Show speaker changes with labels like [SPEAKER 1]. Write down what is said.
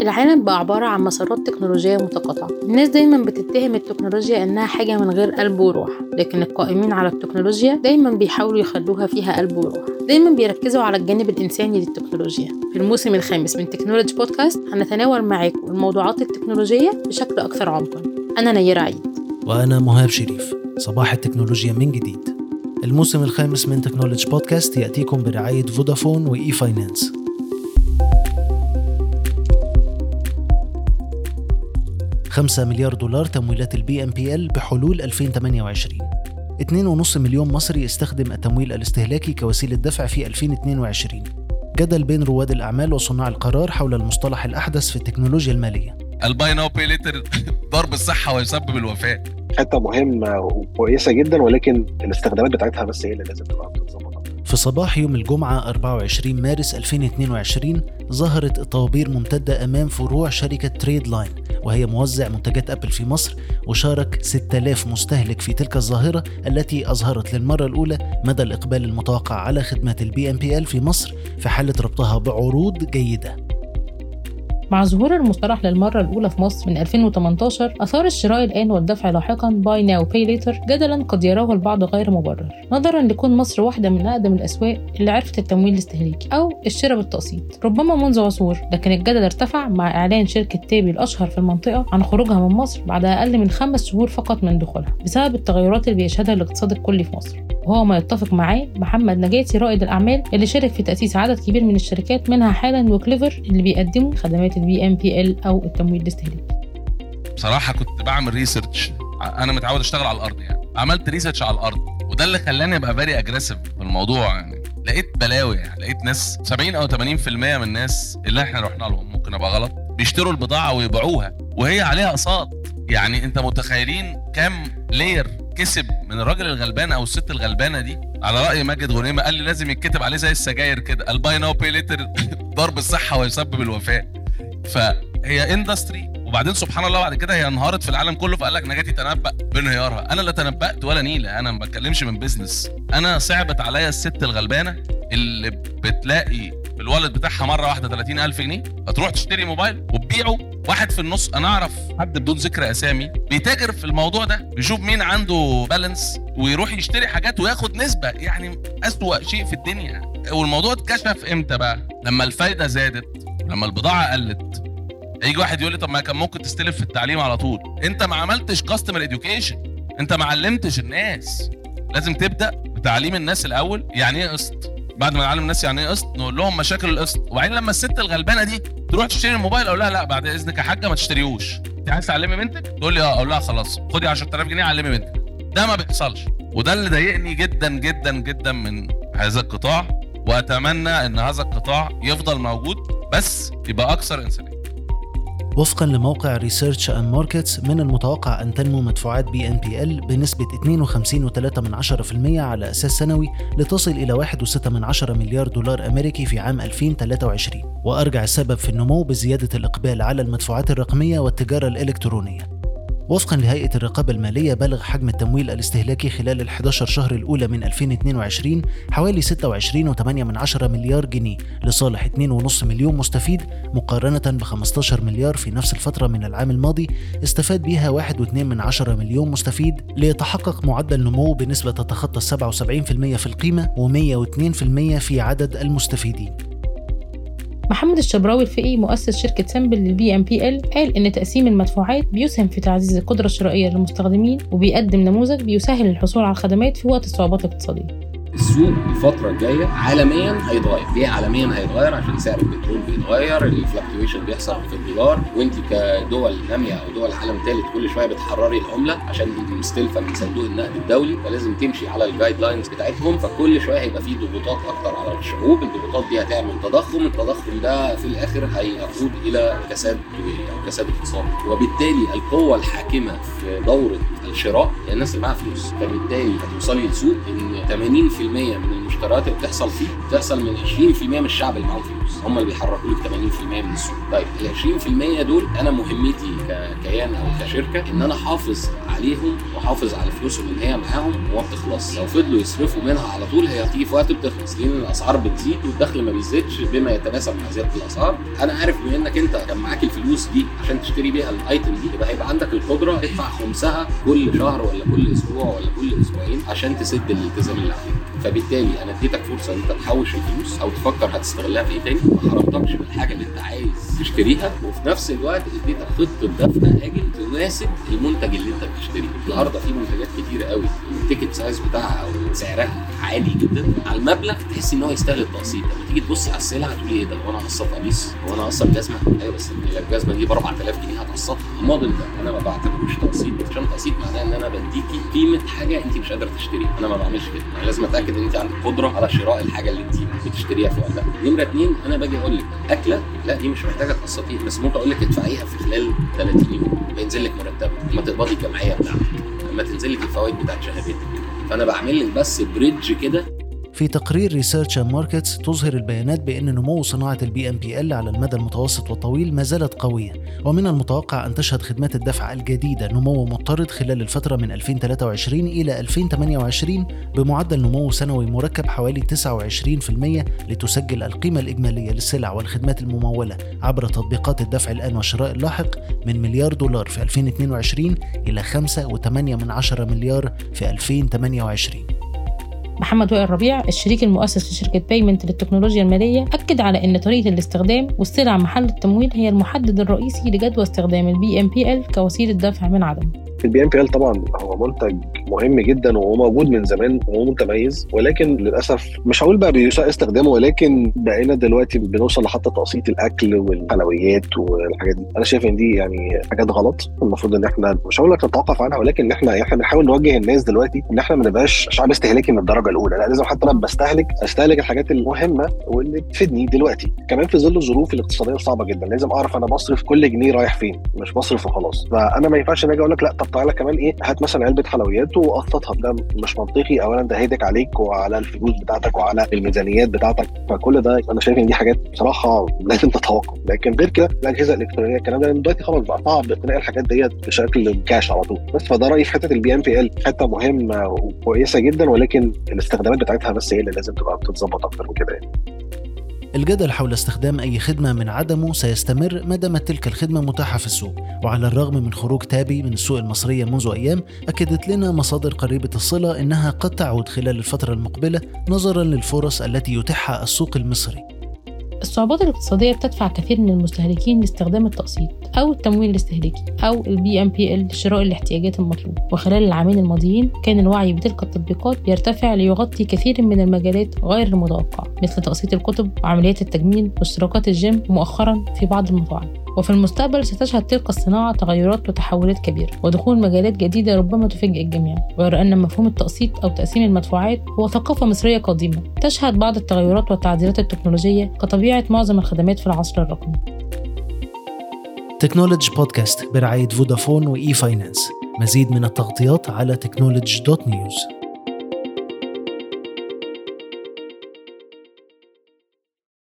[SPEAKER 1] العالم بقى عبارة عن مسارات تكنولوجية متقاطعة. الناس دايما بتتهم التكنولوجيا إنها حاجة من غير قلب وروح لكن القائمين على التكنولوجيا دايما بيحاولوا يخلوها فيها قلب وروح. دايما بيركزوا على الجانب الإنساني للتكنولوجيا. في الموسم الخامس من Technology Podcast هنتناول معاكم الموضوعات التكنولوجية بشكل أكثر عمقا. أنا نيرة عيد.
[SPEAKER 2] وأنا مهاب شريف. صباح التكنولوجيا من جديد. الموسم الخامس من Technology Podcast يأتيكم برعاية Vodafone و e-finance خمسة مليار دولار تمويلات ال BNPL بحلول 2028 2.5 مليون مصري يستخدم التمويل الاستهلاكي كوسيلة دفع في 2022 جدل بين رواد الأعمال وصناع القرار حول المصطلح الأحدث في التكنولوجيا المالية.
[SPEAKER 3] ال buy now pay later ضار ب الصحة ويسبب الوفاة.
[SPEAKER 4] حتة مهمة وكويسة جدا ولكن الاستخدامات بتاعتها بس هي اللي لازم تبقى
[SPEAKER 2] في صباح يوم الجمعة 24 مارس 2022 ظهرت طوابير ممتدة أمام فروع شركة تريد لاين وهي موزع منتجات أبل في مصر وشارك 6000 مستهلك في تلك الظاهرة التي أظهرت للمرة الأولى مدى الإقبال المتوقع على خدمات ال BNPL في مصر في حالة ربطها بعروض جيدة.
[SPEAKER 1] مع ظهور المصطلح للمرة الأولى في مصر من 2018 أثار الشراء الآن والدفع لاحقا buy now pay later جدلا قد يراه البعض غير مبرر نظرا لكون مصر واحدة من أقدم الأسواق اللي عرفت التمويل الاستهلاكي أو الشراء بالتقسيط. ربما منذ عصور لكن الجدل ارتفع مع إعلان شركة تابي الأشهر في المنطقة عن خروجها من مصر بعد أقل من خمس شهور فقط من دخولها بسبب التغيرات اللي بيشهدها الاقتصاد الكلي في مصر. وهو ما يتفق معاه محمد نجاتي رائد الأعمال اللي شارك في تأسيس عدد كبير من الشركات منها حالا وكليفر اللي بيقدموا خدمات ال BNPL أو التمويل الاستهلاكي
[SPEAKER 3] بصراحة كنت بعمل research أنا متعود أشتغل على الأرض يعني. عملت research على الأرض. وده اللي خلاني أبقى very aggressive في الموضوع يعني. لقيت بلاوي يعني. لقيت ناس 70 أو 80% من الناس اللي إحنا رحنا لهم. ممكن أبقى غلط. بيشتروا البضاعة ويبيعوها. وهي عليها أقساط. يعني أنت متخيلين كام لير كسب من الراجل الغلبان أو الست الغلبانة دي؟ على رأي ماجد غنيمة قال لي لازم يتكتب عليه زي السجاير كده. ال buy now pay later ضار ب الصحة ويسبب الوفاة. فهي industry وبعدين سبحان الله بعد كده هي انهارت في العالم كله فقال لك نجاتي تنبأ بانهيارها. أنا لا تنبأت ولا نيلة أنا ما بتكلمش من business أنا صعبت عليا الست الغلبانة اللي بتلاقي الوالد بتاعها مرة واحدة 30000 جنيه فتروح تشتري موبايل وتبيعه. واحد في النص أنا أعرف حد بدون ذكر أسامي بيتاجر في الموضوع ده بيشوف مين عنده balance ويروح يشتري حاجات وياخد نسبة يعني أسوأ شيء في الدنيا. والموضوع اتكشف إمتى بقى؟ لما الفايدة زادت. لما البضاعة قلت يجي واحد يقول لي طب ما كان ممكن تستلف في التعليم على طول. انت ما عملتش customer education انت ما علمتش الناس. لازم تبدأ بتعليم الناس الأول يعني إيه قسط؟ بعد ما نعلم الناس يعني إيه قسط نقول لهم مشاكل القسط. وبعدين لما الست الغلبانة دي تروح تشتري الموبايل أقول لها لا بعد إذنك يا حاجة ما تشتريهوش. أنت عايز تعلمي بنتك؟ تقول لي آه. أقول لها خلاص خدي 10000 جنيه علمي بنتك. ده ما بيحصلش. وده اللي ضايقني جدا جدا جدا من هذا القطاع. وأتمنى إن هذا القطاع يفضل موجود بس يبقى أكثر إنسانية.
[SPEAKER 2] وفقا لموقع Research and Markets من المتوقع أن تنمو مدفوعات BNPL بنسبة 52.3% على أساس سنوي لتصل إلى 1.6 مليار دولار أمريكي في عام 2023 وأرجع السبب في النمو بزيادة الإقبال على المدفوعات الرقمية والتجارة الإلكترونية. وفقا لهيئة الرقابة المالية بلغ حجم التمويل الاستهلاكي خلال ال 11 شهر الأولى من 2022 حوالي 26.8 مليار جنيه لصالح 2.5 مليون مستفيد مقارنة ب 15 مليار في نفس الفترة من العام الماضي. استفاد بها 1.2 مليون مستفيد. ليتحقق معدل نمو بنسبة تتخطى 77% في القيمة و102% في عدد المستفيدين.
[SPEAKER 1] محمد الشبراوي الفقي مؤسس شركة سامبل لل BNPL قال إن تقسيم المدفوعات بيسهم في تعزيز القدرة الشرائية للمستخدمين وبيقدم نموذج بيسهل الحصول على الخدمات في وقت الصعوبات الاقتصادية.
[SPEAKER 5] السوق الفترة الجاية عالميا هيتغير، ليه عالميا هيتغير؟ عشان سعر البترول بيتغير، ال fluctuation بيحصل في الدولار، وانت كدول نامية أو دول عالم ثالث كل شوية بتحرري العملة عشان انت مستلفة من صندوق النقد الدولي، فلازم تمشي على ال guidelines بتاعتهم، فكل شوية هيبقى في ضغوطات أكتر على الشعوب، الضغوطات دي هتعمل تضخم، التضخم ده في الآخر هيقود إلى كساد أو كساد اقتصادي، وبالتالي القوة الحاكمة في دورة الشراء هي الناس اللي معاها فلوس، فبالتالي هتوصلي لسوق إن 80% من المشتريات اللي بتحصل فيه بتحصل من 20% من الشعب اللي معاهم فلوس. هم اللي بيحركوا لك 80% من السوق. طيب ال 20% دول أنا مهمتي ككيان أو كشركة إن أنا أحافظ عليهم وأحافظ على فلوسهم إن هي معاهم وما بتخلصش لو فضلوا يصرفوا منها على طول هي هتيجي في وقت بتخلص لأن الأسعار بتزيد والدخل ما بيزيدش بما يتناسب مع زيادة الأسعار. أنا عارف بما إنك أنت كان معاك الفلوس دي عشان تشتري بيها الأيتم دي يبقى هيبقى عندك القدرة تدفع خمسها كل شهر ولا كل أسبوع ولا كل أسبوعين عشان تسد الالتزام اللي عليك. فبالتالي أنا اديتك فرصة إن أنت تحوش الفلوس أو تفكر هتستغلها في إيه تاني ما حرمتكش من الحاجة اللي أنت عايز. تشتريها وفي نفس الوقت اديتك خطة دفع أجل تناسب المنتج اللي انت بتشتريه. النهارده في منتجات كتير قوي ال ticket size بتاعها أو سعرها عالي جدا على المبلغ تحس إن هو يستاهل التقسيط. لما تيجي تبص على السلعه تقول إيه ده؟ هو أنا اقسط قميص؟ هو أنا اقسط جزمة؟ أيوه بس الجزمه دي ب 4000 جنيه هتقسطها. الموديل ده أنا ما بعتبروش تقسيط. عشان تقسيط معناه إن أنا بديكي قيمة حاجة أنت مش قادرة تشتريها. أنا ما بعملش كده. أنا لازم أتأكد إن أنت عندك قدرة على شراء الحاجة اللي أنت بتشتريها في وقتها. نمره اثنين أنا باجي أقول لك أكلة؟ لا دي مش محتاجة تقسطيها بس ممكن أقول لك ادفعيها في خلال 30 يوم. بينزل لك مرتبك لما تقبضي الجمعية بتاعتك. لما تنزل لك الفوائد بتاعت شهادتك. فأنا بعمل لك بس bridge كده
[SPEAKER 2] في تقرير Research and Markets تظهر البيانات بأن نمو صناعة ال BNPL على المدى المتوسط والطويل ما زالت قوية ومن المتوقع أن تشهد خدمات الدفع الجديدة نمو مضطرد خلال الفترة من 2023 إلى 2028 بمعدل نمو سنوي مركب حوالي 29% لتسجل القيمة الإجمالية للسلع والخدمات الممولة عبر تطبيقات الدفع الآن والشراء اللاحق من مليار دولار في 2022 إلى 5.8 مليار في 2028
[SPEAKER 1] محمد وائل ربيع الشريك المؤسس لشركة بايمنت للتكنولوجيا المالية أكد على أن طريقة الاستخدام والسلع محل التمويل هي المحدد الرئيسي لجدوى استخدام ال BNPL كوسيلة دفع من عدم.
[SPEAKER 4] ال BNPL طبعا هو منتج مهم جدا وهو موجود من زمان وهو متميز ولكن للأسف مش هقول بقى بيساء استخدامه ولكن بقينا دلوقتي بنوصل لحتى تقسيط الأكل والحلويات والحاجات دي. أنا شايف إن دي يعني حاجات غلط المفروض إن إحنا مش هقول لك نتوقف عنها ولكن إن إحنا إحنا بنحاول نوجه الناس دلوقتي إن إحنا ما نبقاش شعب استهلاكي من الدرجة الأولى. لا لازم حتى أنا بستهلك أستهلك الحاجات المهمة واللي تفيدني دلوقتي. كمان في ظل الظروف الاقتصادية الصعبه جدا لازم أعرف أنا بصرف كل جنيه رايح فين مش بصرف وخلاص. فأنا ما ينفعش أجي أقول لك لا طب تعالى كمان إيه هات مثلا علبة حلويات وقسطها ده مش منطقي. اولا ده هيدك عليك وعلى الفلوس بتاعتك وعلى الميزانيات بتاعتك. فكل ده أنا شايف إن دي حاجات بصراحة لازم تتوقف. لكن غير كده الأجهزة الإلكترونية الكلام ده دلوقتي خلاص بقى صعب تلاقي الحاجات ديت بشكل كاش على طول. بس فده رأيي في حتة ال BNPL حتة مهمة وكويسة جدا ولكن الاستخدامات بتاعتها بس هي اللي لازم تبقى بتتظبط أكتر من كده يعني.
[SPEAKER 2] الجدل حول استخدام أي خدمة من عدمه سيستمر ما دامت تلك الخدمة متاحة في السوق، وعلى الرغم من خروج تابي من السوق المصرية منذ أيام، أكدت لنا مصادر قريبة الصلة إنها قد تعود خلال الفترة المقبلة نظرا للفرص التي يتيحها السوق المصري.
[SPEAKER 1] الصعوبات الاقتصادية بتدفع كثير من المستهلكين لاستخدام التقسيط أو التمويل الاستهلاكي أو ال BNPL لشراء الاحتياجات المطلوبة. وخلال العامين الماضيين كان الوعي بتلك التطبيقات بيرتفع ليغطي كثير من المجالات غير المتوقعة مثل تقسيط الكتب وعمليات التجميل واشتراكات الجيم ومؤخرا في بعض المطاعم. وفي المستقبل ستشهد تلك الصناعة تغيرات وتحولات كبيرة ودخول مجالات جديدة ربما تفاجئ الجميع. غير أن مفهوم التقسيط أو تقسيم المدفوعات هو ثقافة مصرية قديمة. تشهد بعض التغيرات والتعديلات التكنولوجية كطبيعة معظم الخدمات في العصر الرقمي.
[SPEAKER 2] Technology Podcast برعاية فودافون و e-finance. مزيد من التغطيات على Technology dot news.